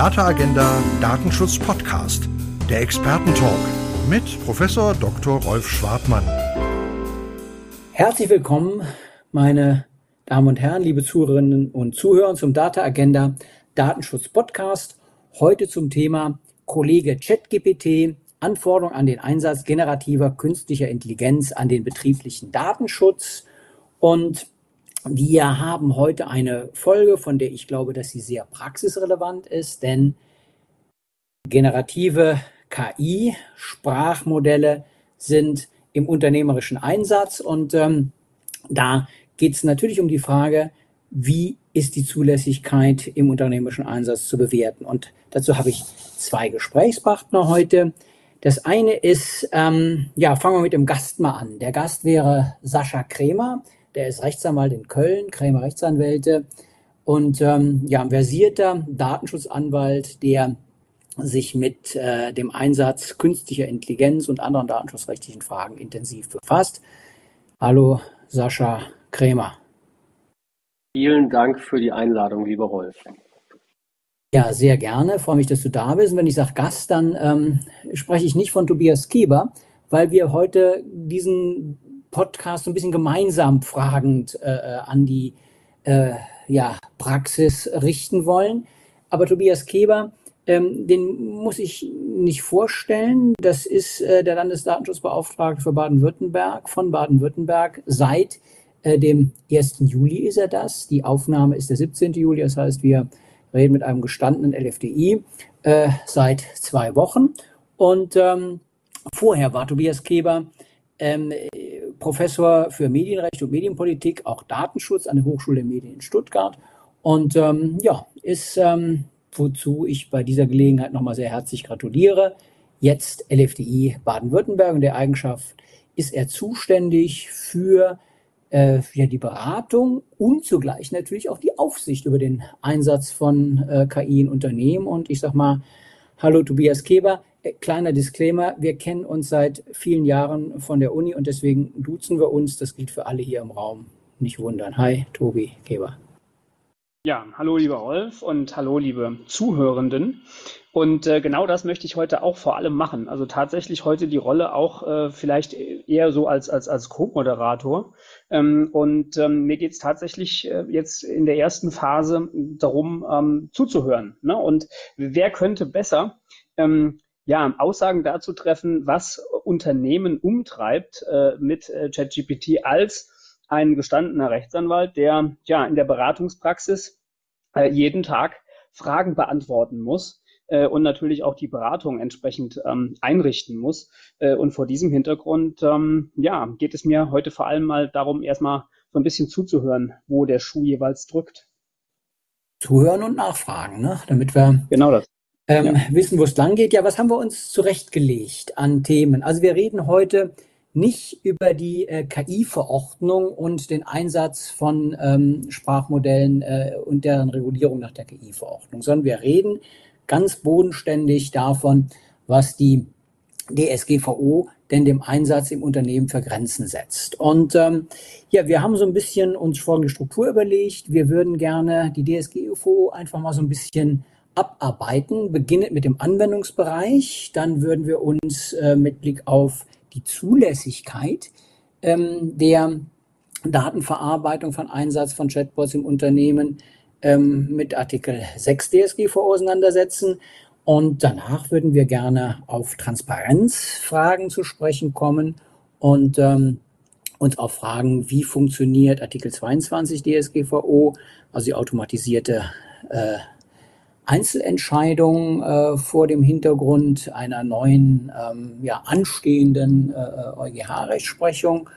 Data Agenda Datenschutz Podcast, der Expertentalk mit Professor Dr. Rolf Schwartmann. Herzlich willkommen, meine Damen und Herren, liebe Zuhörerinnen und Zuhörer zum Data Agenda Datenschutz Podcast. Heute zum Thema Kollege ChatGPT, Anforderungen an den Einsatz generativer künstlicher Intelligenz an den betrieblichen Datenschutz. Und wir haben heute eine Folge, von der ich glaube, dass sie sehr praxisrelevant ist, denn generative KI, Sprachmodelle sind im unternehmerischen Einsatz und ähm, da geht es natürlich um die Frage, wie ist die Zulässigkeit im unternehmerischen Einsatz zu bewerten. Und dazu habe ich zwei Gesprächspartner heute. Das eine ist, ähm, ja, fangen wir mit dem Gast mal an. Der Gast wäre Sascha Kremer. Der ist Rechtsanwalt in Köln, Krämer Rechtsanwälte und ähm, ja, ein versierter Datenschutzanwalt, der sich mit äh, dem Einsatz künstlicher Intelligenz und anderen datenschutzrechtlichen Fragen intensiv befasst. Hallo, Sascha Krämer. Vielen Dank für die Einladung, lieber Rolf. Ja, sehr gerne. Freue mich, dass du da bist. Und wenn ich sage Gast, dann ähm, spreche ich nicht von Tobias Keber, weil wir heute diesen Podcast so ein bisschen gemeinsam fragend äh, äh, an die äh, ja, Praxis richten wollen. Aber Tobias Keber, ähm, den muss ich nicht vorstellen. Das ist äh, der Landesdatenschutzbeauftragte für Baden-Württemberg von Baden-Württemberg. Seit äh, dem 1. Juli ist er das. Die Aufnahme ist der 17. Juli. Das heißt, wir reden mit einem gestandenen LFDI äh, seit zwei Wochen. Und ähm, vorher war Tobias Keber ähm, Professor für Medienrecht und Medienpolitik, auch Datenschutz an der Hochschule der Medien in Stuttgart. Und ähm, ja, ist, ähm, wozu ich bei dieser Gelegenheit nochmal sehr herzlich gratuliere. Jetzt LFDI Baden-Württemberg und der Eigenschaft ist er zuständig für äh, ja, die Beratung und zugleich natürlich auch die Aufsicht über den Einsatz von äh, KI in Unternehmen. Und ich sag mal, hallo Tobias Keber, kleiner Disclaimer, wir kennen uns seit vielen Jahren von der Uni und deswegen duzen wir uns. Das gilt für alle hier im Raum. Nicht wundern. Hi, Tobi Keber. Ja, hallo lieber Rolf und hallo liebe Zuhörenden. Und äh, genau das möchte ich heute auch vor allem machen. Also tatsächlich heute die Rolle auch äh, vielleicht eher so als, als, als Co-Moderator. Ähm, und ähm, mir geht es tatsächlich äh, jetzt in der ersten Phase darum, ähm, zuzuhören. Ne? Und wer könnte besser ähm, ja, Aussagen dazu treffen, was Unternehmen umtreibt äh, mit äh, ChatGPT als ein gestandener Rechtsanwalt, der ja in der Beratungspraxis äh, jeden Tag Fragen beantworten muss äh, und natürlich auch die Beratung entsprechend ähm, einrichten muss. Äh, und vor diesem Hintergrund, ähm, ja, geht es mir heute vor allem mal darum, erstmal so ein bisschen zuzuhören, wo der Schuh jeweils drückt. Zuhören und nachfragen, ne? damit wir genau das ähm, ja. wissen, wo es lang geht. Ja, was haben wir uns zurechtgelegt an Themen? Also wir reden heute nicht über die äh, KI-Verordnung und den Einsatz von ähm, Sprachmodellen äh, und deren Regulierung nach der KI-Verordnung, sondern wir reden ganz bodenständig davon, was die DSGVO denn dem Einsatz im Unternehmen für Grenzen setzt. Und ähm, ja, wir haben so ein bisschen uns folgende Struktur überlegt. Wir würden gerne die DSGVO einfach mal so ein bisschen abarbeiten, beginnend mit dem Anwendungsbereich. Dann würden wir uns äh, mit Blick auf die Zulässigkeit ähm, der Datenverarbeitung von Einsatz von Chatbots im Unternehmen ähm, mit Artikel 6 DSGVO auseinandersetzen. Und danach würden wir gerne auf Transparenzfragen zu sprechen kommen und ähm, uns auch fragen, wie funktioniert Artikel 22 DSGVO, also die automatisierte äh, Einzelentscheidung äh, vor dem Hintergrund einer neuen, ähm, ja, anstehenden äh, EuGH-Rechtsprechung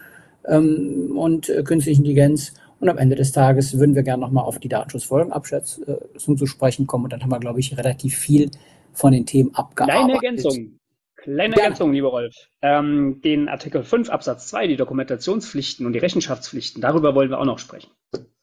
ähm, und äh, künstliche Intelligenz. Und am Ende des Tages würden wir gerne nochmal auf die Datenschutzfolgenabschätzung zu sprechen kommen. Und dann haben wir, glaube ich, relativ viel von den Themen abgearbeitet. Kleine Ergänzung. Kleine. Ergänzung, lieber Rolf. Ähm, den Artikel 5 Absatz 2, die Dokumentationspflichten und die Rechenschaftspflichten, darüber wollen wir auch noch sprechen.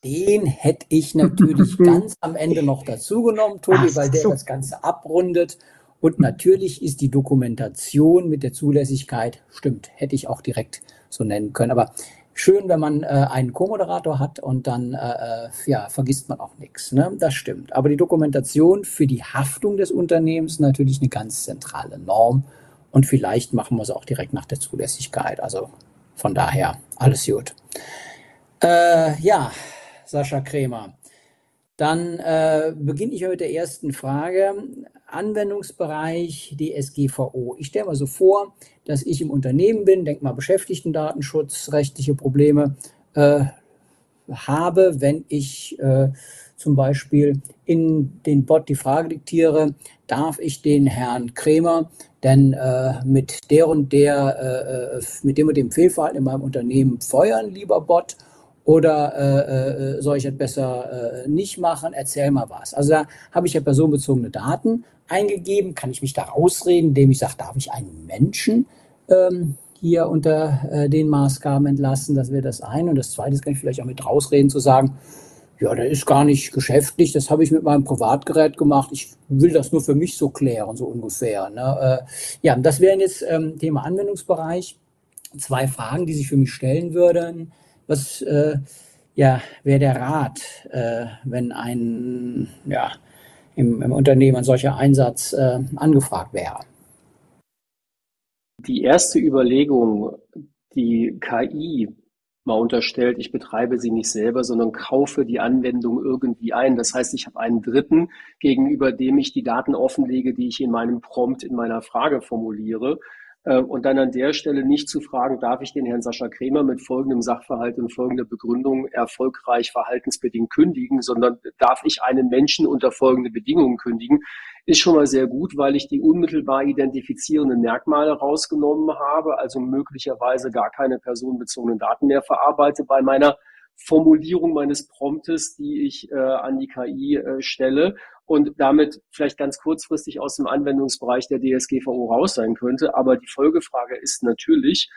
Den hätte ich natürlich ganz am Ende noch dazu genommen, Tobi, Ach, weil der so. das Ganze abrundet. Und natürlich ist die Dokumentation mit der Zulässigkeit, stimmt, hätte ich auch direkt so nennen können. Aber schön, wenn man äh, einen Co-Moderator hat und dann äh, äh, ja, vergisst man auch nichts. Ne? Das stimmt. Aber die Dokumentation für die Haftung des Unternehmens natürlich eine ganz zentrale Norm. Und vielleicht machen wir es auch direkt nach der Zulässigkeit. Also von daher alles gut. Äh, ja, Sascha Kremer. Dann äh, beginne ich mit der ersten Frage. Anwendungsbereich DSGVO. Ich stelle mir so vor, dass ich im Unternehmen bin, denke mal Beschäftigtendatenschutz, rechtliche Probleme äh, habe, wenn ich äh, zum Beispiel in den Bot die Frage diktiere, darf ich den Herrn Krämer denn äh, mit der und der, äh, äh, mit dem und dem Fehlverhalten in meinem Unternehmen feuern, lieber Bot? Oder äh, äh, soll ich das besser äh, nicht machen? Erzähl mal was. Also da habe ich ja personenbezogene Daten eingegeben. Kann ich mich da rausreden, indem ich sage, darf ich einen Menschen ähm, hier unter äh, den Maßgaben entlassen? Das wäre das eine. Und das zweite ist, kann ich vielleicht auch mit rausreden, zu sagen, ja, der ist gar nicht geschäftlich, das habe ich mit meinem Privatgerät gemacht. Ich will das nur für mich so klären, so ungefähr. Ne? Äh, ja, das wären jetzt ähm, Thema Anwendungsbereich. Zwei Fragen, die sich für mich stellen würden. Was äh, ja, wäre der Rat, äh, wenn ein, ja, im, im Unternehmen ein solcher Einsatz äh, angefragt wäre? Die erste Überlegung, die KI mal unterstellt, ich betreibe sie nicht selber, sondern kaufe die Anwendung irgendwie ein. Das heißt, ich habe einen Dritten, gegenüber dem ich die Daten offenlege, die ich in meinem Prompt, in meiner Frage formuliere. Äh, und dann an der Stelle nicht zu fragen, darf ich den Herrn Sascha Kremer mit folgendem Sachverhalt und folgender Begründung erfolgreich verhaltensbedingt kündigen, sondern darf ich einen Menschen unter folgende Bedingungen kündigen, ist schon mal sehr gut, weil ich die unmittelbar identifizierenden Merkmale rausgenommen habe, also möglicherweise gar keine personenbezogenen Daten mehr verarbeite bei meiner Formulierung meines Promptes, die ich äh, an die KI äh, stelle und damit vielleicht ganz kurzfristig aus dem Anwendungsbereich der DSGVO raus sein könnte. Aber die Folgefrage ist natürlich,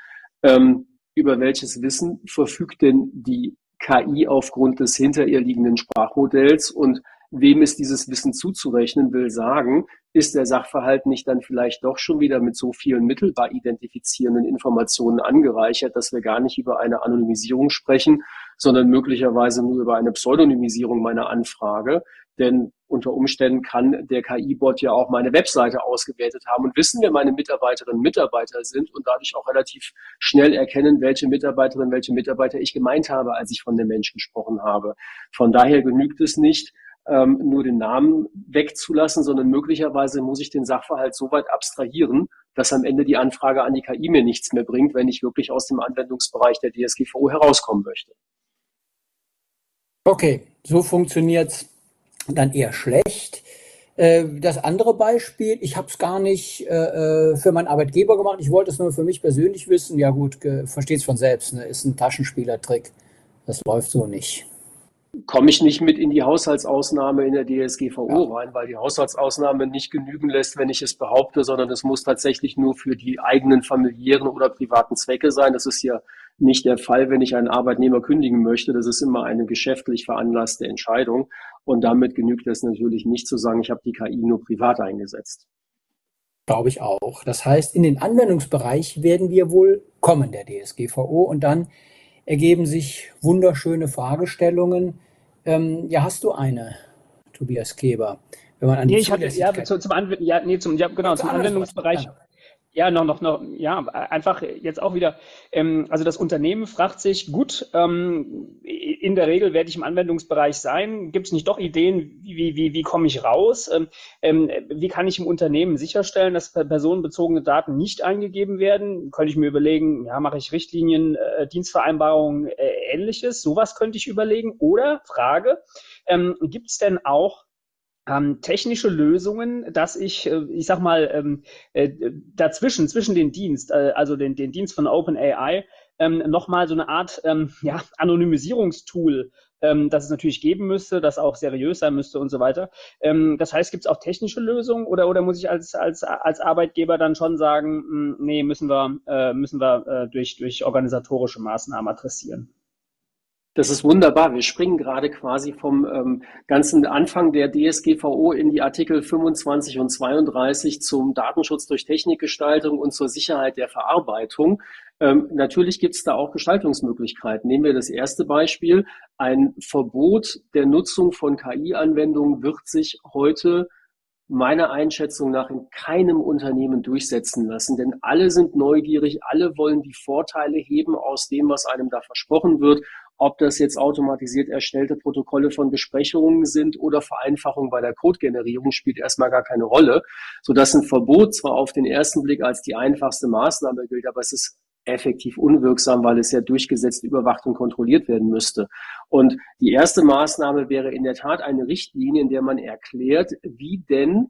ähm, über welches Wissen verfügt denn die KI aufgrund des hinter ihr liegenden Sprachmodells und wem ist dieses Wissen zuzurechnen, will sagen, ist der Sachverhalt nicht dann vielleicht doch schon wieder mit so vielen mittelbar identifizierenden Informationen angereichert, dass wir gar nicht über eine Anonymisierung sprechen, sondern möglicherweise nur über eine Pseudonymisierung meiner Anfrage. Denn unter Umständen kann der KI-Bot ja auch meine Webseite ausgewertet haben und wissen, wer meine Mitarbeiterinnen und Mitarbeiter sind und dadurch auch relativ schnell erkennen, welche Mitarbeiterinnen, welche Mitarbeiter ich gemeint habe, als ich von dem Menschen gesprochen habe. Von daher genügt es nicht, ähm, nur den Namen wegzulassen, sondern möglicherweise muss ich den Sachverhalt so weit abstrahieren, dass am Ende die Anfrage an die KI mir nichts mehr bringt, wenn ich wirklich aus dem Anwendungsbereich der DSGVO herauskommen möchte. Okay, so funktioniert's dann eher schlecht. Äh, das andere Beispiel, ich habe es gar nicht äh, äh, für meinen Arbeitgeber gemacht, ich wollte es nur für mich persönlich wissen. Ja gut, versteht es von selbst, ne? ist ein Taschenspielertrick. Das läuft so nicht komme ich nicht mit in die Haushaltsausnahme in der DSGVO ja. rein, weil die Haushaltsausnahme nicht genügen lässt, wenn ich es behaupte, sondern es muss tatsächlich nur für die eigenen familiären oder privaten Zwecke sein. Das ist ja nicht der Fall, wenn ich einen Arbeitnehmer kündigen möchte. Das ist immer eine geschäftlich veranlasste Entscheidung. Und damit genügt es natürlich nicht zu sagen, ich habe die KI nur privat eingesetzt. Glaube ich auch. Das heißt, in den Anwendungsbereich werden wir wohl kommen, der DSGVO, und dann ergeben sich wunderschöne Fragestellungen. Ähm, ja, hast du eine, Tobias Keber? Wenn man an die nee, ich hatte, ja, zum, zum, Anw ja, nee, zum, ja, genau, zum Anwendungsbereich. Ja, noch, noch, noch, ja, einfach jetzt auch wieder, ähm, also das Unternehmen fragt sich, gut, ähm, in der Regel werde ich im Anwendungsbereich sein. Gibt es nicht doch Ideen, wie, wie, wie komme ich raus? Ähm, ähm, wie kann ich im Unternehmen sicherstellen, dass personenbezogene Daten nicht eingegeben werden? Könnte ich mir überlegen, ja, mache ich Richtlinien, äh, Dienstvereinbarungen, äh, ähnliches? Sowas könnte ich überlegen. Oder Frage, ähm, gibt es denn auch ähm, technische Lösungen, dass ich, äh, ich sag mal, ähm, äh, dazwischen, zwischen den Dienst, äh, also den, den Dienst von OpenAI, ähm, nochmal so eine Art ähm, ja, Anonymisierungstool, ähm, das es natürlich geben müsste, das auch seriös sein müsste und so weiter. Ähm, das heißt, gibt es auch technische Lösungen oder, oder muss ich als, als, als Arbeitgeber dann schon sagen, mh, hm, nee, müssen wir, äh, müssen wir äh, durch, durch organisatorische Maßnahmen adressieren? Das ist wunderbar. Wir springen gerade quasi vom ähm, ganzen Anfang der DSGVO in die Artikel 25 und 32 zum Datenschutz durch Technikgestaltung und zur Sicherheit der Verarbeitung. Ähm, natürlich gibt es da auch Gestaltungsmöglichkeiten. Nehmen wir das erste Beispiel. Ein Verbot der Nutzung von KI-Anwendungen wird sich heute meiner Einschätzung nach in keinem Unternehmen durchsetzen lassen, denn alle sind neugierig, alle wollen die Vorteile heben aus dem, was einem da versprochen wird ob das jetzt automatisiert erstellte Protokolle von Besprechungen sind oder Vereinfachung bei der Codegenerierung, spielt erstmal gar keine Rolle, sodass ein Verbot zwar auf den ersten Blick als die einfachste Maßnahme gilt, aber es ist effektiv unwirksam, weil es ja durchgesetzt, überwacht und kontrolliert werden müsste. Und die erste Maßnahme wäre in der Tat eine Richtlinie, in der man erklärt, wie denn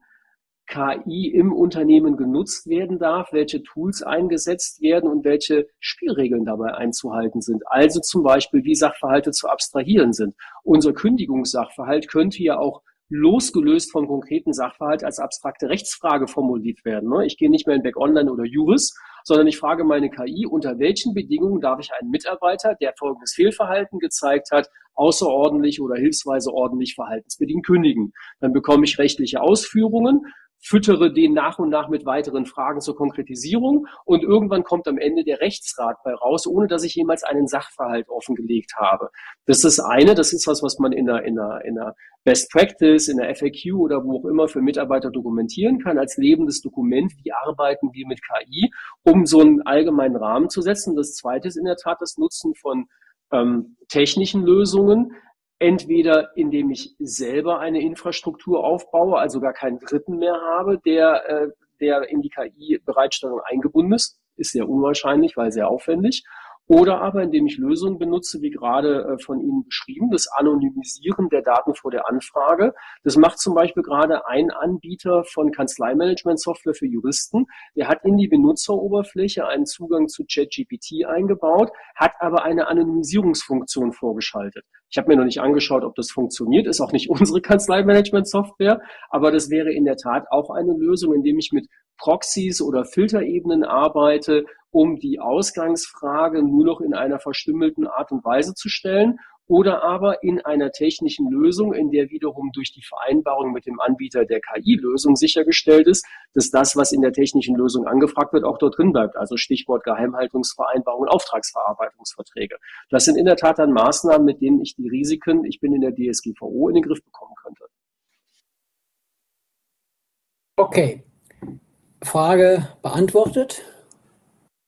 KI im Unternehmen genutzt werden darf, welche Tools eingesetzt werden und welche Spielregeln dabei einzuhalten sind. Also zum Beispiel, wie Sachverhalte zu abstrahieren sind. Unser Kündigungssachverhalt könnte ja auch losgelöst vom konkreten Sachverhalt als abstrakte Rechtsfrage formuliert werden. Ne? Ich gehe nicht mehr in Back Online oder Juris, sondern ich frage meine KI, unter welchen Bedingungen darf ich einen Mitarbeiter, der folgendes Fehlverhalten gezeigt hat, außerordentlich oder hilfsweise ordentlich verhaltensbedingt kündigen. Dann bekomme ich rechtliche Ausführungen füttere den nach und nach mit weiteren Fragen zur Konkretisierung und irgendwann kommt am Ende der Rechtsrat bei raus, ohne dass ich jemals einen Sachverhalt offengelegt habe. Das ist eine, das ist was, was man in einer, in einer, in einer Best Practice, in der FAQ oder wo auch immer für Mitarbeiter dokumentieren kann als lebendes Dokument, wie arbeiten wir mit KI, um so einen allgemeinen Rahmen zu setzen. Das zweite ist in der Tat das Nutzen von ähm, technischen Lösungen, entweder indem ich selber eine Infrastruktur aufbaue, also gar keinen Dritten mehr habe, der, äh, der in die KI-Bereitstellung eingebunden ist, ist sehr unwahrscheinlich, weil sehr aufwendig, oder aber indem ich Lösungen benutze, wie gerade äh, von Ihnen beschrieben, das Anonymisieren der Daten vor der Anfrage. Das macht zum Beispiel gerade ein Anbieter von Kanzleimanagement-Software für Juristen. Der hat in die Benutzeroberfläche einen Zugang zu ChatGPT eingebaut, hat aber eine Anonymisierungsfunktion vorgeschaltet. Ich habe mir noch nicht angeschaut, ob das funktioniert. Ist auch nicht unsere Kanzleimanagement-Software, aber das wäre in der Tat auch eine Lösung, indem ich mit Proxys oder Filterebenen arbeite, um die Ausgangsfrage nur noch in einer verstümmelten Art und Weise zu stellen oder aber in einer technischen Lösung, in der wiederum durch die Vereinbarung mit dem Anbieter der KI-Lösung sichergestellt ist, dass das, was in der technischen Lösung angefragt wird, auch dort drin bleibt. Also Stichwort Geheimhaltungsvereinbarung Auftragsverarbeitungsverträge. Das sind in der Tat dann Maßnahmen, mit denen ich die Risiken, ich bin in der DSGVO, in den Griff bekommen könnte. Okay. Frage beantwortet.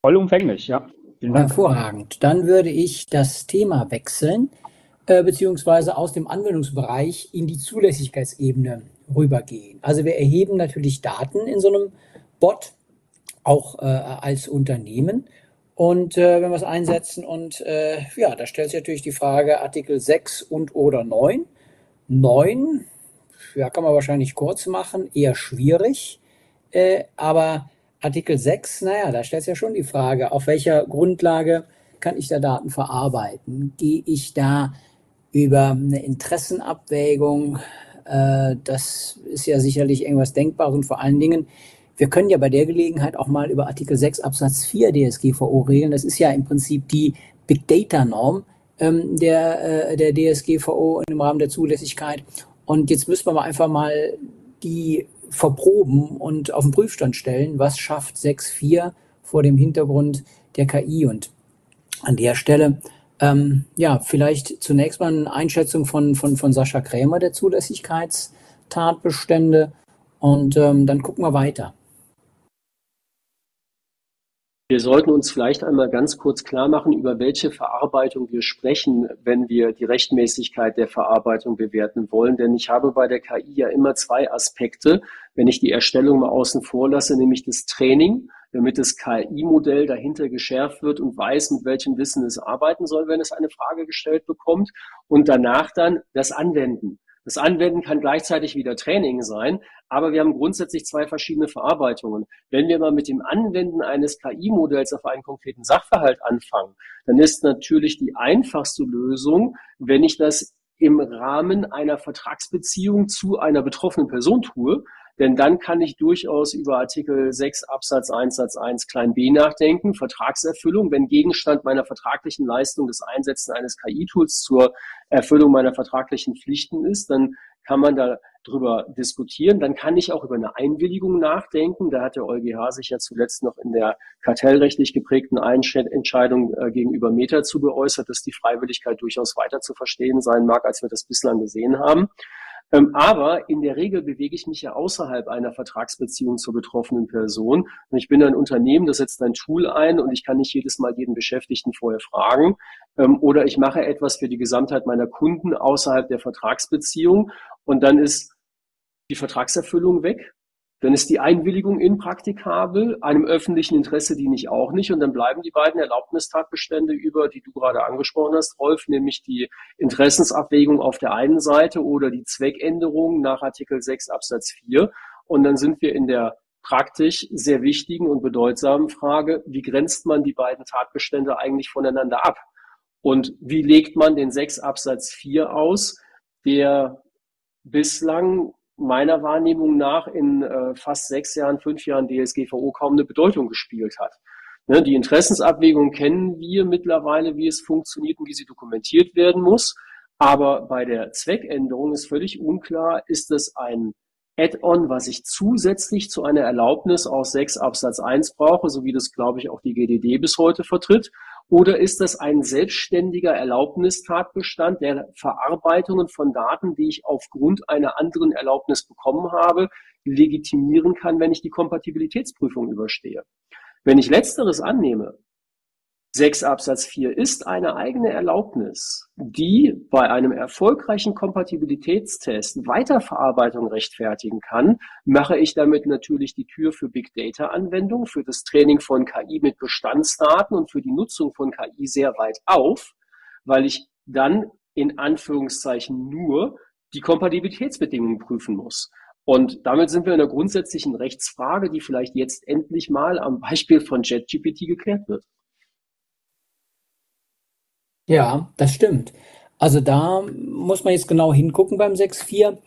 Vollumfänglich, ja. Hervorragend. Dann würde ich das Thema wechseln, äh, beziehungsweise aus dem Anwendungsbereich in die Zulässigkeitsebene rübergehen. Also wir erheben natürlich Daten in so einem Bot, auch äh, als Unternehmen. Und äh, wenn wir es einsetzen und äh, ja, da stellt sich natürlich die Frage Artikel 6 und oder 9. 9, ja, kann man wahrscheinlich kurz machen, eher schwierig, äh, aber Artikel 6, naja, da stellt sich ja schon die Frage, auf welcher Grundlage kann ich da Daten verarbeiten? Gehe ich da über eine Interessenabwägung? Äh, das ist ja sicherlich irgendwas Denkbares und vor allen Dingen, wir können ja bei der Gelegenheit auch mal über Artikel 6 Absatz 4 DSGVO regeln. Das ist ja im Prinzip die Big Data Norm ähm, der, äh, der DSGVO im Rahmen der Zulässigkeit. Und jetzt müssen wir mal einfach mal die verproben und auf den Prüfstand stellen, was schafft 6.4 vor dem Hintergrund der KI. Und an der Stelle, ähm, ja, vielleicht zunächst mal eine Einschätzung von, von, von Sascha Krämer der Zulässigkeitstatbestände und ähm, dann gucken wir weiter. Wir sollten uns vielleicht einmal ganz kurz klar machen, über welche Verarbeitung wir sprechen, wenn wir die Rechtmäßigkeit der Verarbeitung bewerten wollen. Denn ich habe bei der KI ja immer zwei Aspekte, wenn ich die Erstellung mal außen vor lasse, nämlich das Training, damit das KI-Modell dahinter geschärft wird und weiß, mit welchem Wissen es arbeiten soll, wenn es eine Frage gestellt bekommt. Und danach dann das Anwenden. Das Anwenden kann gleichzeitig wieder Training sein, aber wir haben grundsätzlich zwei verschiedene Verarbeitungen. Wenn wir mal mit dem Anwenden eines KI-Modells auf einen konkreten Sachverhalt anfangen, dann ist natürlich die einfachste Lösung, wenn ich das im Rahmen einer Vertragsbeziehung zu einer betroffenen Person tue, Denn dann kann ich durchaus über Artikel 6 Absatz 1 Satz 1 klein b nachdenken. Vertragserfüllung, wenn Gegenstand meiner vertraglichen Leistung das Einsetzen eines KI-Tools zur Erfüllung meiner vertraglichen Pflichten ist, dann kann man da drüber diskutieren. Dann kann ich auch über eine Einwilligung nachdenken. Da hat der EuGH sich ja zuletzt noch in der kartellrechtlich geprägten Entscheidung äh, gegenüber Meta zu geäußert, dass die Freiwilligkeit durchaus weiter zu verstehen sein mag, als wir das bislang gesehen haben. Ähm, aber in der Regel bewege ich mich ja außerhalb einer Vertragsbeziehung zur betroffenen Person. Ich bin ein Unternehmen, das setzt ein Tool ein und ich kann nicht jedes Mal jeden Beschäftigten vorher fragen. Ähm, oder ich mache etwas für die Gesamtheit meiner Kunden außerhalb der Vertragsbeziehung und dann ist die Vertragserfüllung weg. Dann ist die Einwilligung impraktikabel, einem öffentlichen Interesse diene ich auch nicht und dann bleiben die beiden Erlaubnistatbestände über, die du gerade angesprochen hast, Rolf, nämlich die Interessensabwägung auf der einen Seite oder die Zweckänderung nach Artikel 6 Absatz 4 und dann sind wir in der praktisch sehr wichtigen und bedeutsamen Frage, wie grenzt man die beiden Tatbestände eigentlich voneinander ab? Und wie legt man den 6 Absatz 4 aus, der bislang meiner Wahrnehmung nach in äh, fast sechs Jahren, fünf Jahren DSGVO kaum eine Bedeutung gespielt hat. Ne, die Interessensabwägung kennen wir mittlerweile, wie es funktioniert und wie sie dokumentiert werden muss. Aber bei der Zweckänderung ist völlig unklar, ist es ein Add-on, was ich zusätzlich zu einer Erlaubnis aus 6 Absatz 1 brauche, so wie das, glaube ich, auch die GDD bis heute vertritt, oder ist das ein selbstständiger Erlaubnistatbestand der Verarbeitungen von Daten, die ich aufgrund einer anderen Erlaubnis bekommen habe, legitimieren kann, wenn ich die Kompatibilitätsprüfung überstehe? Wenn ich letzteres annehme, 6 Absatz 4 ist eine eigene Erlaubnis, die bei einem erfolgreichen Kompatibilitätstest Weiterverarbeitung rechtfertigen kann, mache ich damit natürlich die Tür für Big Data Anwendungen, für das Training von KI mit Bestandsdaten und für die Nutzung von KI sehr weit auf, weil ich dann in Anführungszeichen nur die Kompatibilitätsbedingungen prüfen muss. Und damit sind wir in einer grundsätzlichen Rechtsfrage, die vielleicht jetzt endlich mal am Beispiel von JetGPT geklärt wird. Ja, das stimmt. Also da muss man jetzt genau hingucken beim 6.4,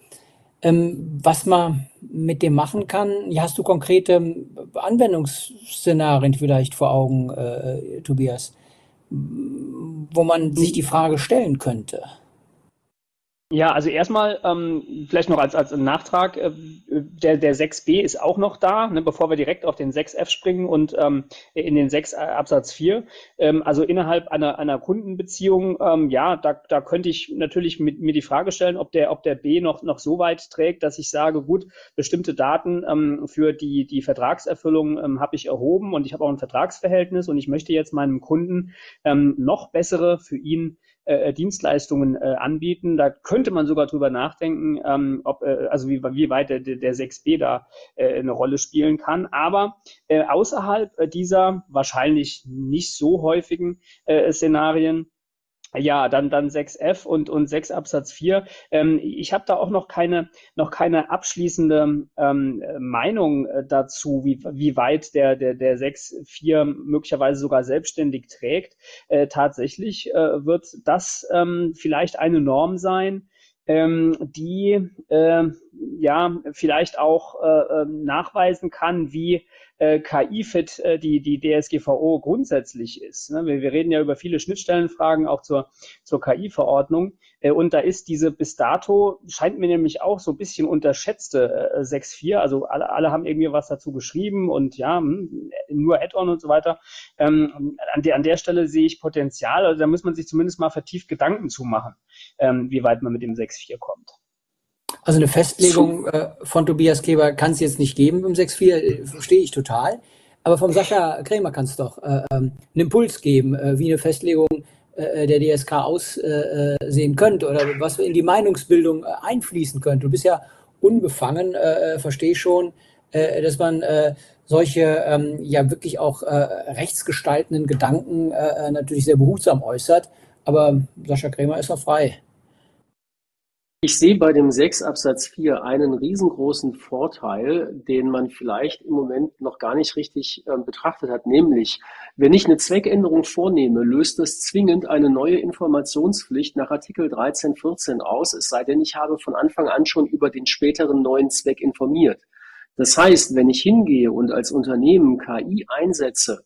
ähm, was man mit dem machen kann. Ja, hast du konkrete Anwendungsszenarien vielleicht vor Augen, äh, Tobias, wo man sich die Frage stellen könnte? Ja, also erstmal ähm, vielleicht noch als, als Nachtrag, äh, der, der 6b ist auch noch da, ne, bevor wir direkt auf den 6f springen und ähm, in den 6 äh, Absatz 4. Ähm, also innerhalb einer, einer Kundenbeziehung, ähm, ja, da, da könnte ich natürlich mit, mir die Frage stellen, ob der, ob der B noch, noch so weit trägt, dass ich sage, gut, bestimmte Daten ähm, für die, die Vertragserfüllung ähm, habe ich erhoben und ich habe auch ein Vertragsverhältnis und ich möchte jetzt meinem Kunden ähm, noch bessere für ihn äh, Dienstleistungen äh, anbieten. Da könnte man sogar drüber nachdenken, ähm, ob, äh, also wie, wie weit der, der 6b da äh, eine Rolle spielen kann. Aber äh, außerhalb dieser wahrscheinlich nicht so häufigen äh, Szenarien ja, dann, dann 6f und, und 6 Absatz 4. Ähm, ich habe da auch noch keine, noch keine abschließende ähm, Meinung äh, dazu, wie, wie weit der, der, der 6.4 möglicherweise sogar selbstständig trägt. Äh, tatsächlich äh, wird das ähm, vielleicht eine Norm sein, ähm, die äh, ja vielleicht auch äh, ähm, nachweisen kann, wie äh, KI-fit äh, die, die DSGVO grundsätzlich ist. Ne? Wir, wir reden ja über viele Schnittstellenfragen auch zur, zur KI-Verordnung. Äh, und da ist diese bis dato, scheint mir nämlich auch so ein bisschen unterschätzte äh, 6.4. Also alle, alle haben irgendwie was dazu geschrieben und ja, hm, nur Add-on und so weiter. Ähm, an, der, an der Stelle sehe ich Potenzial. Also da muss man sich zumindest mal vertieft Gedanken zu machen, ähm, wie weit man mit dem 6.4 kommt. Also eine Festlegung äh, von Tobias Kleber kann es jetzt nicht geben im 6.4, äh, verstehe ich total. Aber vom Sascha Krämer kann es doch äh, ähm, einen Impuls geben, äh, wie eine Festlegung äh, der DSK aussehen könnte oder was in die Meinungsbildung äh, einfließen könnte. Du bist ja unbefangen, äh, verstehe schon, äh, dass man äh, solche ähm, ja wirklich auch äh, rechtsgestaltenden Gedanken äh, natürlich sehr behutsam äußert. Aber Sascha Krämer ist noch frei. Ich sehe bei dem 6 Absatz 4 einen riesengroßen Vorteil, den man vielleicht im Moment noch gar nicht richtig äh, betrachtet hat, nämlich wenn ich eine Zweckänderung vornehme, löst das zwingend eine neue Informationspflicht nach Artikel 13.14 aus, es sei denn, ich habe von Anfang an schon über den späteren neuen Zweck informiert. Das heißt, wenn ich hingehe und als Unternehmen KI einsetze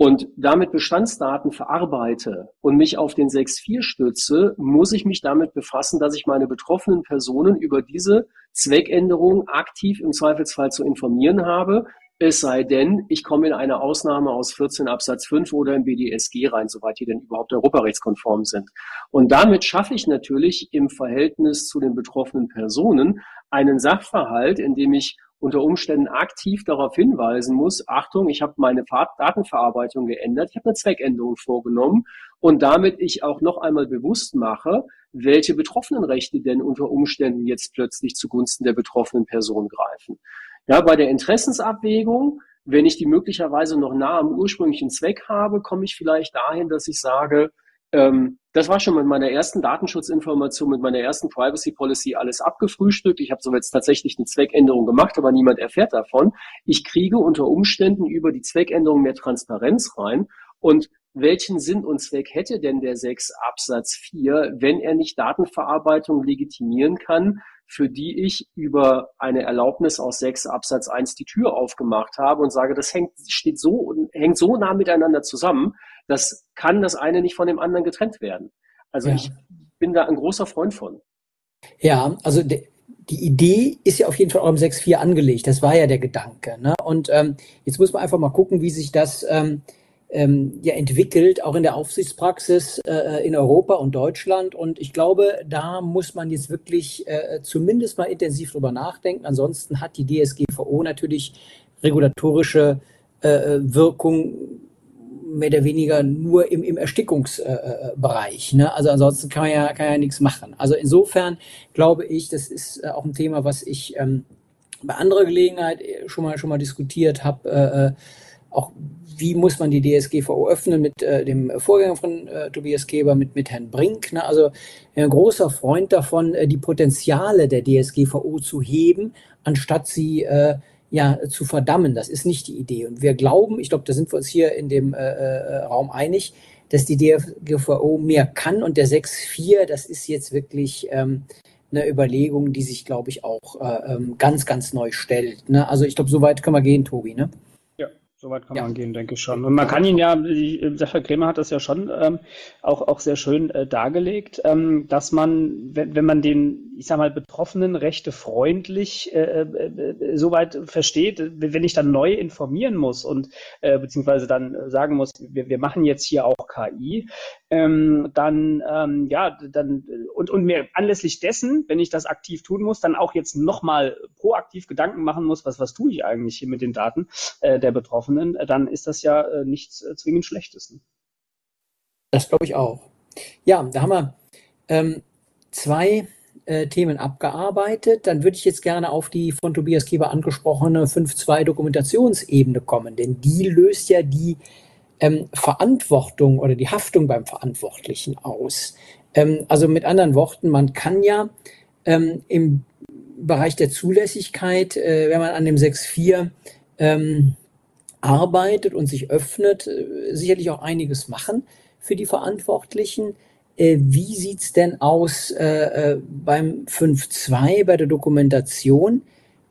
und damit Bestandsdaten verarbeite und mich auf den 6.4 stütze, muss ich mich damit befassen, dass ich meine betroffenen Personen über diese Zweckänderung aktiv im Zweifelsfall zu informieren habe, es sei denn, ich komme in eine Ausnahme aus 14 Absatz 5 oder im BDSG rein, soweit die denn überhaupt europarechtskonform sind. Und damit schaffe ich natürlich im Verhältnis zu den betroffenen Personen einen Sachverhalt, in dem ich unter Umständen aktiv darauf hinweisen muss, Achtung, ich habe meine Datenverarbeitung geändert, ich habe eine Zweckänderung vorgenommen und damit ich auch noch einmal bewusst mache, welche Betroffenenrechte denn unter Umständen jetzt plötzlich zugunsten der betroffenen Person greifen. Ja, bei der Interessensabwägung, wenn ich die möglicherweise noch nah am ursprünglichen Zweck habe, komme ich vielleicht dahin, dass ich sage, ähm, das war schon mit meiner ersten Datenschutzinformation, mit meiner ersten Privacy Policy alles abgefrühstückt. Ich habe so jetzt tatsächlich eine Zweckänderung gemacht, aber niemand erfährt davon. Ich kriege unter Umständen über die Zweckänderung mehr Transparenz rein. Und welchen Sinn und Zweck hätte denn der 6 Absatz 4, wenn er nicht Datenverarbeitung legitimieren kann, für die ich über eine Erlaubnis aus 6 Absatz 1 die Tür aufgemacht habe und sage, das hängt, steht so, hängt so nah miteinander zusammen, das kann das eine nicht von dem anderen getrennt werden. Also ja. ich bin da ein großer Freund von. Ja, also die Idee ist ja auf jeden Fall auch im 6.4 angelegt. Das war ja der Gedanke. Ne? Und ähm, jetzt muss man einfach mal gucken, wie sich das ähm, ähm, ja entwickelt, auch in der Aufsichtspraxis äh, in Europa und Deutschland. Und ich glaube, da muss man jetzt wirklich äh, zumindest mal intensiv drüber nachdenken. Ansonsten hat die DSGVO natürlich regulatorische äh, Wirkung mehr oder weniger nur im, im Erstickungsbereich. Ne? Also ansonsten kann man ja, kann ja nichts machen. Also insofern glaube ich, das ist äh, auch ein Thema, was ich ähm, bei anderer Gelegenheit schon mal schon mal diskutiert habe. Äh, äh auch wie muss man die DSGVO öffnen mit äh, dem Vorgänger von äh, Tobias Keber, mit, mit Herrn Brink. Ne? Also ein großer Freund davon, äh, die Potenziale der DSGVO zu heben, anstatt sie äh, ja zu verdammen. Das ist nicht die Idee. Und wir glauben, ich glaube, da sind wir uns hier in dem äh, äh, Raum einig, dass die DSGVO mehr kann und der 6.4, das ist jetzt wirklich ähm, eine Überlegung, die sich, glaube ich, auch äh, ähm, ganz, ganz neu stellt. Ne? Also ich glaube, so weit können wir gehen, Tobi. Ne? Soweit kann ja. man gehen, denke ich schon. Und man kann ihn ja, die, Sacher Kremer hat das ja schon ähm, auch, auch sehr schön äh, dargelegt, ähm, dass man, wenn, wenn man den, ich sag mal, Betroffenen Rechte freundlich äh, äh, soweit versteht, wenn ich dann neu informieren muss und äh, beziehungsweise dann sagen muss, wir, wir machen jetzt hier auch KI, ähm, dann ähm, ja, dann und, und mir anlässlich dessen, wenn ich das aktiv tun muss, dann auch jetzt nochmal proaktiv Gedanken machen muss, was, was tue ich eigentlich hier mit den Daten äh, der Betroffenen äh, dann ist das ja äh, nichts äh, zwingend Schlechtes. Ne? Das glaube ich auch. Ja, da haben wir ähm, zwei äh, Themen abgearbeitet. Dann würde ich jetzt gerne auf die von Tobias Keber angesprochene 5.2 Dokumentationsebene kommen, denn die löst ja die ähm, Verantwortung oder die Haftung beim Verantwortlichen aus. Ähm, also mit anderen Worten, man kann ja ähm, im Bereich der Zulässigkeit, äh, wenn man an dem 6.4 ähm, arbeitet und sich öffnet, äh, sicherlich auch einiges machen für die Verantwortlichen. Äh, wie sieht's denn aus äh, beim 5.2 bei der Dokumentation?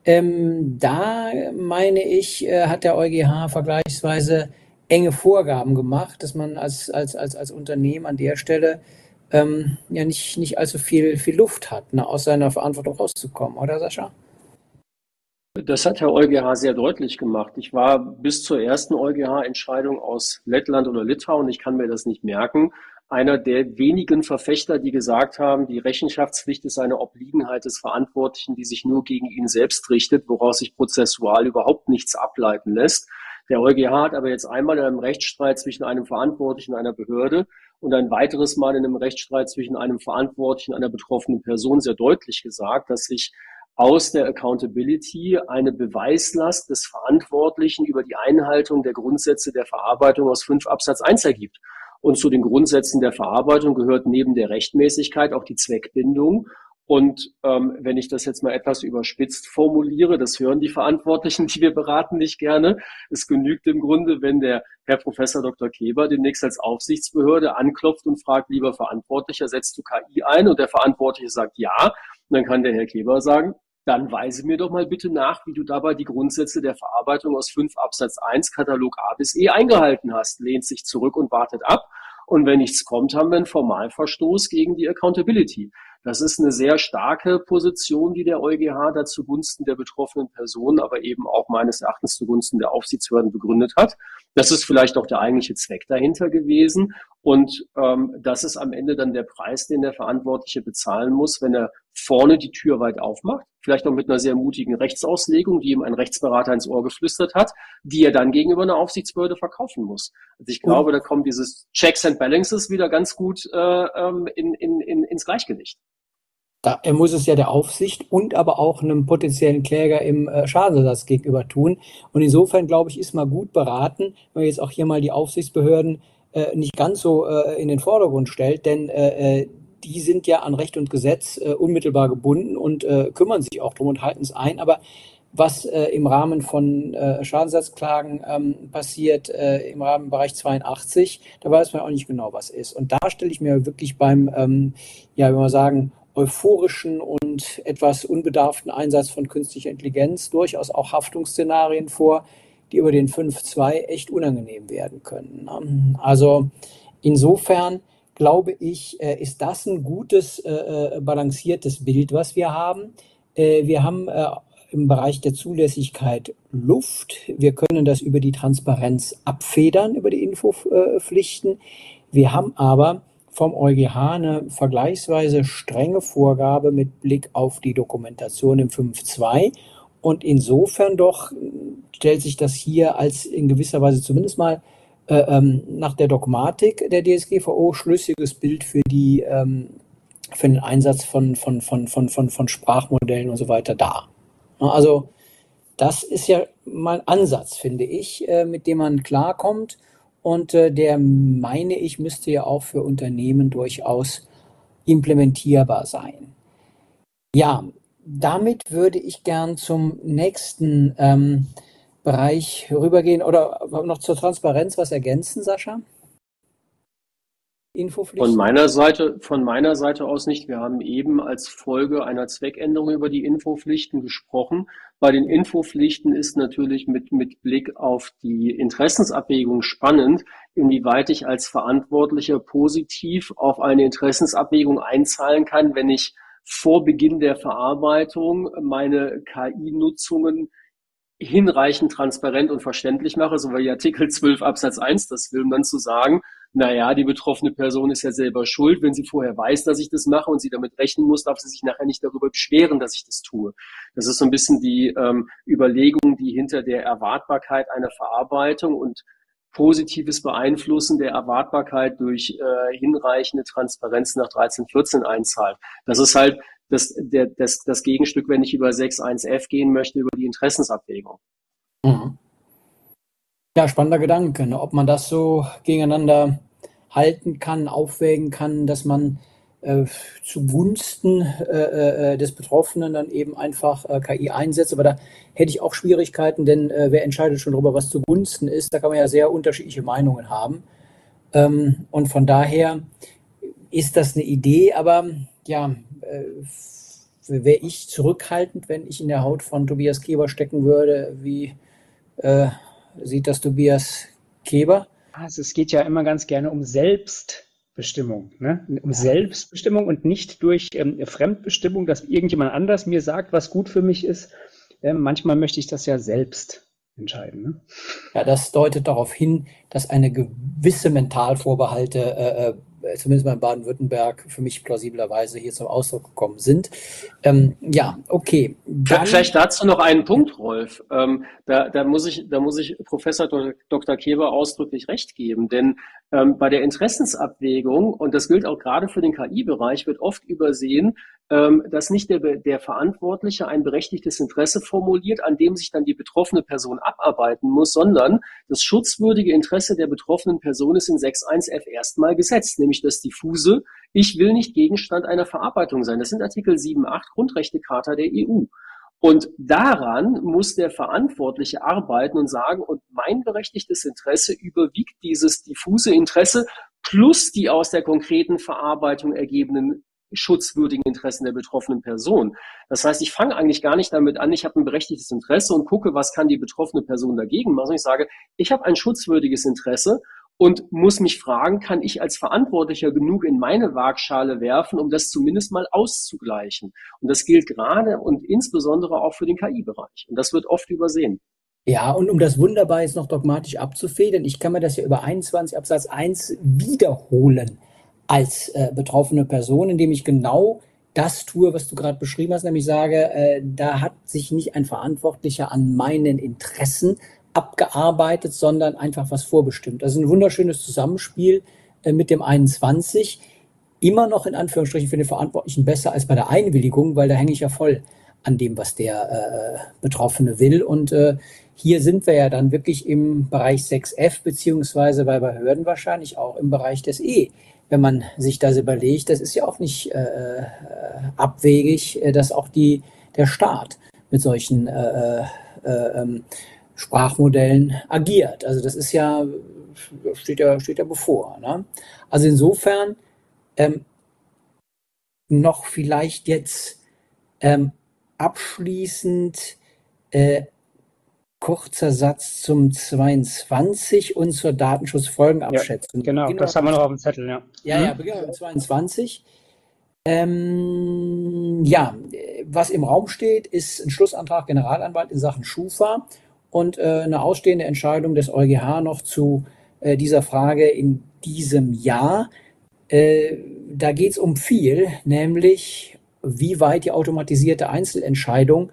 Ähm, da meine ich, hat der EuGH vergleichsweise enge Vorgaben gemacht, dass man als, als, als, als Unternehmen an der Stelle ähm, ja nicht, nicht allzu viel, viel Luft hat, ne, aus seiner Verantwortung rauszukommen, oder Sascha? Das hat Herr EuGH sehr deutlich gemacht. Ich war bis zur ersten EuGH-Entscheidung aus Lettland oder Litauen, ich kann mir das nicht merken, einer der wenigen Verfechter, die gesagt haben, die Rechenschaftspflicht ist eine Obliegenheit des Verantwortlichen, die sich nur gegen ihn selbst richtet, woraus sich prozessual überhaupt nichts ableiten lässt. Der EuGH hat aber jetzt einmal in einem Rechtsstreit zwischen einem Verantwortlichen einer Behörde und ein weiteres Mal in einem Rechtsstreit zwischen einem Verantwortlichen einer betroffenen Person sehr deutlich gesagt, dass sich aus der Accountability eine Beweislast des Verantwortlichen über die Einhaltung der Grundsätze der Verarbeitung aus 5 Absatz 1 ergibt. Und zu den Grundsätzen der Verarbeitung gehört neben der Rechtmäßigkeit auch die Zweckbindung. Und ähm, wenn ich das jetzt mal etwas überspitzt formuliere, das hören die Verantwortlichen, die wir beraten, nicht gerne. Es genügt im Grunde, wenn der Herr Professor Dr. Keber demnächst als Aufsichtsbehörde anklopft und fragt, lieber Verantwortlicher, setzt du KI ein? Und der Verantwortliche sagt ja. Und dann kann der Herr Keber sagen, dann weise mir doch mal bitte nach, wie du dabei die Grundsätze der Verarbeitung aus 5 Absatz 1 Katalog A bis E eingehalten hast. Lehnt sich zurück und wartet ab. Und wenn nichts kommt, haben wir einen Formalverstoß gegen die Accountability. Das ist eine sehr starke Position, die der EuGH da zugunsten der betroffenen Personen, aber eben auch meines Erachtens zugunsten der Aufsichtsbehörden begründet hat. Das ist vielleicht auch der eigentliche Zweck dahinter gewesen. Und ähm, das ist am Ende dann der Preis, den der Verantwortliche bezahlen muss, wenn er vorne die Tür weit aufmacht, vielleicht auch mit einer sehr mutigen Rechtsauslegung, die ihm ein Rechtsberater ins Ohr geflüstert hat, die er dann gegenüber einer Aufsichtsbehörde verkaufen muss. Also ich glaube, da kommt dieses Checks and Balances wieder ganz gut äh, ähm, in, in, in, ins Gleichgewicht. Da, er muss es ja der Aufsicht und aber auch einem potenziellen Kläger im äh, Schadensersatz gegenüber tun. Und insofern, glaube ich, ist man gut beraten, wenn man jetzt auch hier mal die Aufsichtsbehörden äh, nicht ganz so äh, in den Vordergrund stellt, denn äh, äh die sind ja an Recht und Gesetz äh, unmittelbar gebunden und kümmern sich auch drum und halten es ein. Aber was im Rahmen von Schadensersatzklagen ähm, passiert, im Rahmen Bereich 82, da weiß man auch nicht genau, was ist. Und da stelle ich mir wirklich beim, ähm, ja, wenn wir sagen, euphorischen und etwas unbedarften Einsatz von künstlicher Intelligenz durchaus auch Haftungsszenarien vor, die über den 5.2 echt unangenehm werden können. Ne? Also insofern glaube ich, äh, ist das ein gutes, äh, äh, balanciertes Bild, was wir haben. wir haben im Bereich der Zulässigkeit Luft. Wir können das über die Transparenz abfedern, über die Infopflichten. Wir haben aber vom EuGH eine vergleichsweise strenge Vorgabe mit Blick auf die Dokumentation im 5.2. Und insofern doch stellt sich das hier als in gewisser Weise zumindest mal äh, ähm, nach der Dogmatik der DSGVO schlüssiges Bild für die ähm, für den Einsatz von, von, von, von, von, von Sprachmodellen und so weiter dar. Also das ist ja mal ein Ansatz, finde ich, äh, mit dem man klarkommt. Und äh, der, meine ich, müsste ja auch für Unternehmen durchaus implementierbar sein. Ja, damit würde ich gern zum nächsten ähm, Bereich rübergehen oder noch zur Transparenz was ergänzen, Sascha? Infopflicht? Von meiner Seite, von meiner Seite aus nicht. Wir haben eben als Folge einer Zweckänderung über die Infopflichten gesprochen. Bei den Infopflichten ist natürlich mit, mit Blick auf die Interessensabwägung spannend, inwieweit ich als Verantwortlicher positiv auf eine Interessensabwägung einzahlen kann, wenn ich vor Beginn der Verarbeitung meine KI-Nutzungen hinreichend transparent und verständlich mache, so wie Artikel 12 Absatz 1 das will, man zu sagen, naja, die betroffene Person ist ja selber schuld. Wenn sie vorher weiß, dass ich das mache und sie damit rechnen muss, darf sie sich nachher nicht darüber beschweren, dass ich das tue. Das ist so ein bisschen die ähm, Überlegung, die hinter der Erwartbarkeit einer Verarbeitung und positives Beeinflussen der Erwartbarkeit durch äh, hinreichende Transparenz nach 1314 einzahlt. Das ist halt das, der, das, das Gegenstück, wenn ich über 6.1f gehen möchte, über die Interessensabwägung. Mhm. Ja, spannender Gedanke, ne? ob man das so gegeneinander halten kann, aufwägen kann, dass man äh, zugunsten äh, äh, des Betroffenen dann eben einfach äh, KI einsetzt. Aber da hätte ich auch Schwierigkeiten, denn äh, wer entscheidet schon darüber, was zugunsten ist? Da kann man ja sehr unterschiedliche Meinungen haben. Ähm, und von daher ist das eine Idee, aber ja, wäre ich zurückhaltend, wenn ich in der Haut von Tobias Keber stecken würde, wie sieht das Tobias Keber? Also es geht ja immer ganz gerne um Selbstbestimmung, ne? um ja. Selbstbestimmung und nicht durch ähm, Fremdbestimmung, dass irgendjemand anders mir sagt, was gut für mich ist. Ähm, manchmal möchte ich das ja selbst entscheiden. Ne? Ja, das deutet darauf hin, dass eine gewisse Mentalvorbehalte äh, äh äh, zumindest mal in Baden-Württemberg, für mich plausiblerweise hier zum Ausdruck gekommen sind. Ähm, ja, okay. Dann, Vielleicht dazu noch einen Punkt, Rolf. Ähm, da, da, muss ich, da muss ich Professor Dr. Keber ausdrücklich recht geben, denn ähm, bei der Interessensabwägung, und das gilt auch gerade für den KI-Bereich, wird oft übersehen, ähm, dass nicht der, der Verantwortliche ein berechtigtes Interesse formuliert, an dem sich dann die betroffene Person abarbeiten muss, sondern das schutzwürdige Interesse der betroffenen Person ist in 6.1f erstmal gesetzt, nämlich das diffuse, ich will nicht Gegenstand einer Verarbeitung sein. Das sind Artikel 7.8 Grundrechtecharta der EU. Und daran muss der Verantwortliche arbeiten und sagen, und mein berechtigtes Interesse überwiegt dieses diffuse Interesse plus die aus der konkreten Verarbeitung ergebenden schutzwürdigen Interessen der betroffenen Person. Das heißt, ich fange eigentlich gar nicht damit an, ich habe ein berechtigtes Interesse und gucke, was kann die betroffene Person dagegen machen. Ich sage, ich habe ein schutzwürdiges Interesse und muss mich fragen, kann ich als Verantwortlicher genug in meine Waagschale werfen, um das zumindest mal auszugleichen? Und das gilt gerade und insbesondere auch für den KI-Bereich. Und das wird oft übersehen. Ja, und um das wunderbar jetzt noch dogmatisch abzufedern, ich kann mir das ja über 21 Absatz 1 wiederholen als äh, betroffene Person, indem ich genau das tue, was du gerade beschrieben hast, nämlich sage, äh, da hat sich nicht ein Verantwortlicher an meinen Interessen abgearbeitet, sondern einfach was vorbestimmt. Ist ein wunderschönes Zusammenspiel äh, mit dem 21. Immer noch in Anführungsstrichen für den Verantwortlichen besser als bei der Einwilligung, weil da hänge ich ja voll an dem, was der äh, Betroffene will. Und äh, hier sind wir ja dann wirklich im Bereich 6f, beziehungsweise bei Behörden wahrscheinlich auch im Bereich des E. Wenn man sich das überlegt, das ist ja auch nicht äh, äh abwegig, äh, dass auch die, der Staat mit solchen äh, äh, ähm, Sprachmodellen agiert. Also das ist ja, steht ja, steht ja bevor. Ne? Also insofern ähm, noch vielleicht jetzt ähm, abschließend äh, kurzer Satz zum 22 und zur Datenschutzfolgenabschätzung. Ja, genau, das haben wir noch auf dem Zettel, ja. Ja, ja, beginnen wir mit 22. Ähm, ja, was im Raum steht, ist ein Schlussantrag Generalanwalt in Sachen Schufa und äh, eine ausstehende Entscheidung des EuGH noch zu äh, dieser Frage in diesem Jahr. Äh, da geht es um viel, nämlich wie weit die automatisierte Einzelentscheidung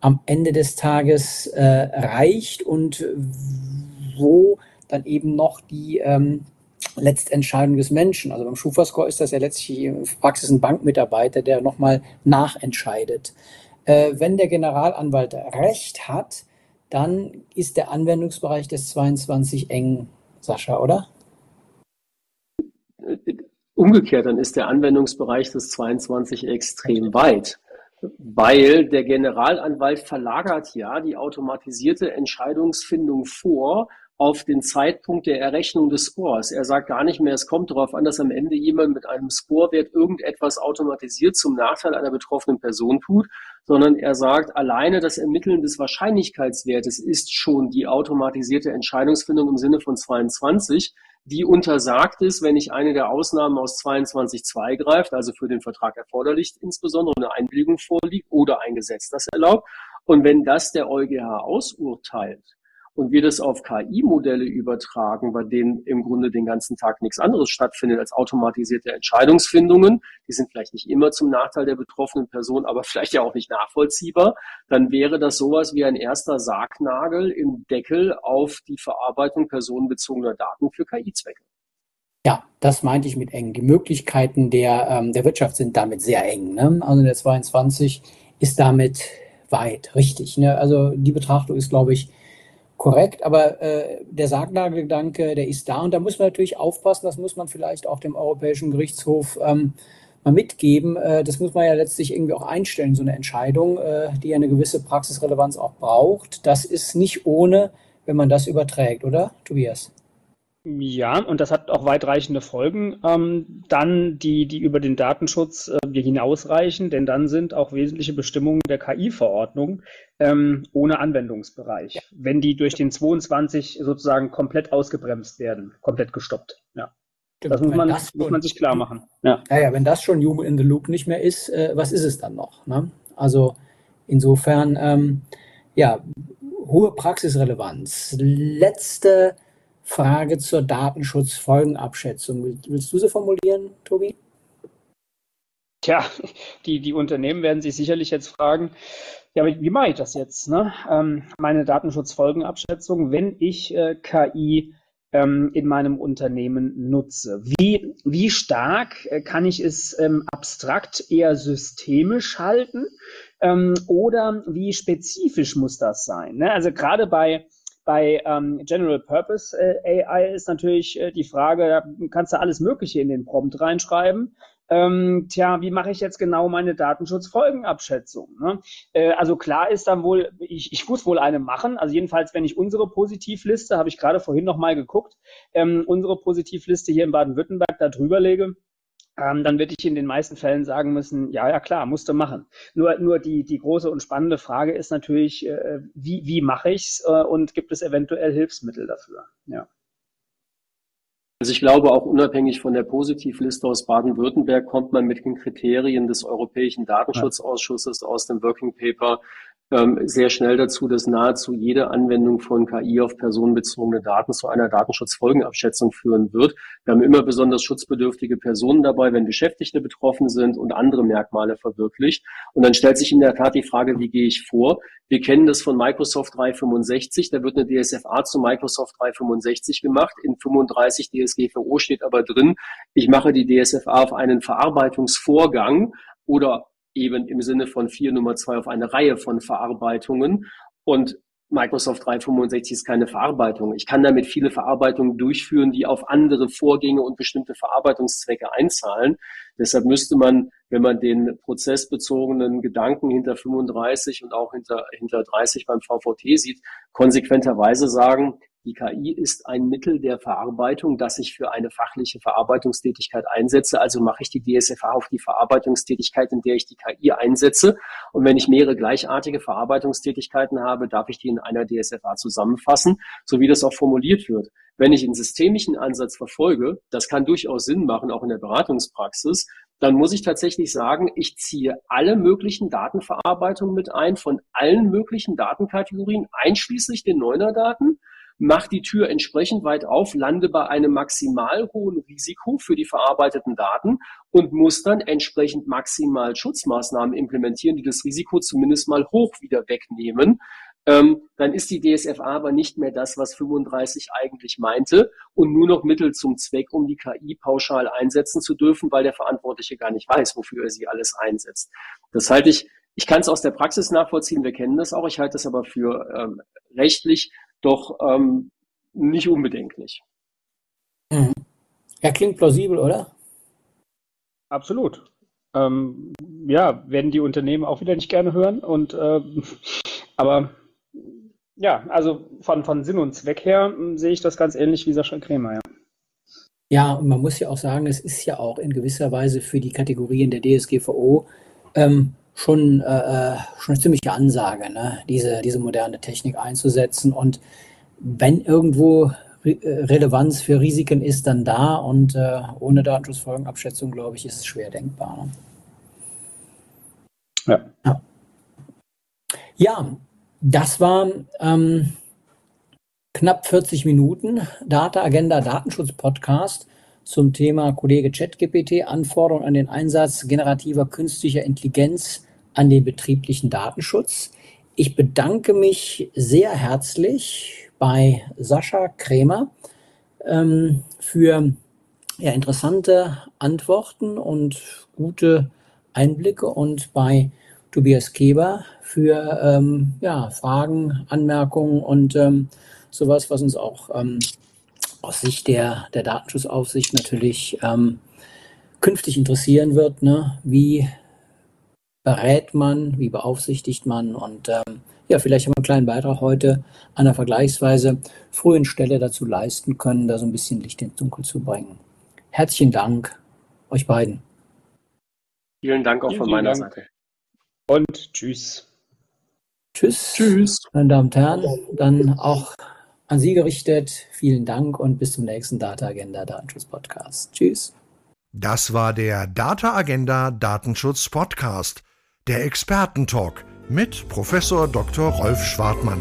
am Ende des Tages äh, reicht und wo dann eben noch die ähm, Letztentscheidung des Menschen. Also beim Schufa-Score ist das ja letztlich in Praxis ein Bankmitarbeiter, der nochmal nachentscheidet. Äh, wenn der Generalanwalt Recht hat, dann ist der Anwendungsbereich des 22 eng, Sascha, oder? Umgekehrt, dann ist der Anwendungsbereich des 22 extrem weit, weil der Generalanwalt verlagert ja die automatisierte Entscheidungsfindung vor auf den Zeitpunkt der Errechnung des Scores. Er sagt gar nicht mehr, es kommt darauf an, dass am Ende jemand mit einem Scorewert irgendetwas automatisiert zum Nachteil einer betroffenen Person tut, sondern er sagt, alleine das Ermitteln des Wahrscheinlichkeitswertes ist schon die automatisierte Entscheidungsfindung im Sinne von 22, die untersagt ist, wenn ich eine der Ausnahmen aus 22.2 greift, also für den Vertrag erforderlich insbesondere eine Einwilligung vorliegt oder ein Gesetz das erlaubt. Und wenn das der EuGH ausurteilt, und wir das auf KI-Modelle übertragen, bei denen im Grunde den ganzen Tag nichts anderes stattfindet als automatisierte Entscheidungsfindungen, die sind vielleicht nicht immer zum Nachteil der betroffenen Person, aber vielleicht ja auch nicht nachvollziehbar, dann wäre das sowas wie ein erster Sargnagel im Deckel auf die Verarbeitung personenbezogener Daten für KI-Zwecke. Ja, das meinte ich mit eng. Die Möglichkeiten der, ähm, der Wirtschaft sind damit sehr eng. Ne? Also der 22 ist damit weit, richtig. Ne? Also die Betrachtung ist, glaube ich, korrekt, aber äh, der Sargnagelgedanke, der ist da und da muss man natürlich aufpassen, das muss man vielleicht auch dem Europäischen Gerichtshof ähm, mal mitgeben. Äh, das muss man ja letztlich irgendwie auch einstellen, so eine Entscheidung, äh, die ja eine gewisse Praxisrelevanz auch braucht. Das ist nicht ohne, wenn man das überträgt, oder, Tobias? Ja, und das hat auch weitreichende Folgen, ähm, dann die, die über den Datenschutz äh, hinausreichen, denn dann sind auch wesentliche Bestimmungen der KI-Verordnung ähm, ohne Anwendungsbereich, ja. wenn die durch den 22 sozusagen komplett ausgebremst werden, komplett gestoppt. Ja. Das, muss man, das muss man sich klar machen. Ja. ja, ja, wenn das schon Human in the Loop nicht mehr ist, äh, was ist es dann noch? Ne? Also insofern, ähm, ja, hohe Praxisrelevanz. Letzte Frage zur Datenschutzfolgenabschätzung. Willst du sie formulieren, Tobi? Tja, die, die Unternehmen werden sich sicherlich jetzt fragen, ja, wie, mache ich das jetzt? Ne? Ähm, meine Datenschutzfolgenabschätzung, wenn ich äh, KI ähm, in meinem Unternehmen nutze. Wie, wie stark äh, kann ich es ähm, abstrakt eher systemisch halten ähm, oder wie spezifisch muss das sein? Ne? Also gerade bei bei ähm, General Purpose äh, AI ist natürlich äh, die Frage, da kannst du alles Mögliche in den Prompt reinschreiben. Ähm, tja, wie mache ich jetzt genau meine Datenschutzfolgenabschätzung? Ne? Äh, also klar ist dann wohl, ich, ich muss wohl eine machen. Also jedenfalls, wenn ich unsere Positivliste, habe ich gerade vorhin noch mal geguckt, ähm, unsere Positivliste hier in Baden-Württemberg da drüber lege, ähm, dann werde ich in den meisten Fällen sagen müssen, ja, ja klar, musste machen. Nur, nur die, die große und spannende Frage ist natürlich, äh, wie, wie mache ich's äh, und gibt es eventuell Hilfsmittel dafür? Ja. Also ich glaube, auch unabhängig von der Positivliste aus Baden-Württemberg kommt man mit den Kriterien des Europäischen Datenschutzausschusses aus dem Working Paper sehr schnell dazu, dass nahezu jede Anwendung von KI auf personenbezogene Daten zu einer Datenschutzfolgenabschätzung führen wird. Wir haben immer besonders schutzbedürftige Personen dabei, wenn Beschäftigte betroffen sind und andere Merkmale verwirklicht. Und dann stellt sich in der Tat die Frage, wie gehe ich vor? Wir kennen das von Microsoft 365. Da wird eine DSFA zu Microsoft 365 gemacht. In 35 DSGVO steht aber drin, ich mache die DSFA auf einen Verarbeitungsvorgang oder eben im Sinne von 4 Nummer 2 auf eine Reihe von Verarbeitungen. Und Microsoft 365 ist keine Verarbeitung. Ich kann damit viele Verarbeitungen durchführen, die auf andere Vorgänge und bestimmte Verarbeitungszwecke einzahlen. Deshalb müsste man, wenn man den prozessbezogenen Gedanken hinter 35 und auch hinter, hinter 30 beim VVT sieht, konsequenterweise sagen, die KI ist ein Mittel der Verarbeitung, das ich für eine fachliche Verarbeitungstätigkeit einsetze. Also mache ich die DSFA auf die Verarbeitungstätigkeit, in der ich die KI einsetze. Und wenn ich mehrere gleichartige Verarbeitungstätigkeiten habe, darf ich die in einer DSFA zusammenfassen, so wie das auch formuliert wird. Wenn ich einen systemischen Ansatz verfolge, das kann durchaus Sinn machen, auch in der Beratungspraxis, dann muss ich tatsächlich sagen, ich ziehe alle möglichen Datenverarbeitungen mit ein, von allen möglichen Datenkategorien, einschließlich den Neuner-Daten mach die Tür entsprechend weit auf, lande bei einem maximal hohen Risiko für die verarbeiteten Daten und muss dann entsprechend maximal Schutzmaßnahmen implementieren, die das Risiko zumindest mal hoch wieder wegnehmen. Ähm, dann ist die DSFA aber nicht mehr das, was 35 eigentlich meinte und nur noch Mittel zum Zweck, um die KI pauschal einsetzen zu dürfen, weil der Verantwortliche gar nicht weiß, wofür er sie alles einsetzt. Das halte ich, ich kann es aus der Praxis nachvollziehen, wir kennen das auch, ich halte es aber für ähm, rechtlich doch ähm, nicht unbedenklich. Mhm. Ja, klingt plausibel, oder? Absolut. Ähm, ja, werden die Unternehmen auch wieder nicht gerne hören. Und äh, aber ja, also von, von Sinn und Zweck her hm, sehe ich das ganz ähnlich wie Sascha Krämer, ja. Ja, und man muss ja auch sagen, es ist ja auch in gewisser Weise für die Kategorien der DSGVO ähm, schon, äh, äh, schon eine ziemliche Ansage, ne? diese, diese moderne Technik einzusetzen. Und wenn irgendwo Re äh, Relevanz für Risiken ist, dann da. Und äh, ohne Datenschutzfolgenabschätzung, glaube ich, ist es schwer denkbar. Ne? Ja. ja. Ja, das war ähm, knapp 40 Minuten Data Agenda Datenschutz Podcast zum Thema Kollege ChatGPT, Anforderungen an den Einsatz generativer künstlicher Intelligenz an den betrieblichen Datenschutz. Ich bedanke mich sehr herzlich bei Sascha Krämer ähm, für ja, interessante Antworten und gute Einblicke und bei Tobias Keber für ähm, ja, Fragen, Anmerkungen und ähm, sowas, was uns auch ähm, aus Sicht der, der Datenschutzaufsicht natürlich ähm, künftig interessieren wird. Ne? Wie berät man, wie beaufsichtigt man und ähm, ja, vielleicht haben wir einen kleinen Beitrag heute an einer vergleichsweise frühen Stelle dazu leisten können, da so ein bisschen Licht ins Dunkel zu bringen. Herzlichen Dank euch beiden. Vielen Dank auch vielen, von meiner Dank. Seite. Und tschüss. Tschüss. Tschüss. Meine Damen und Herren, dann auch an Sie gerichtet. Vielen Dank und bis zum nächsten Data Agenda Datenschutz Podcast. Tschüss. Das war der Data Agenda Datenschutz Podcast, der Expertentalk mit Professor Dr. Rolf Schwartmann.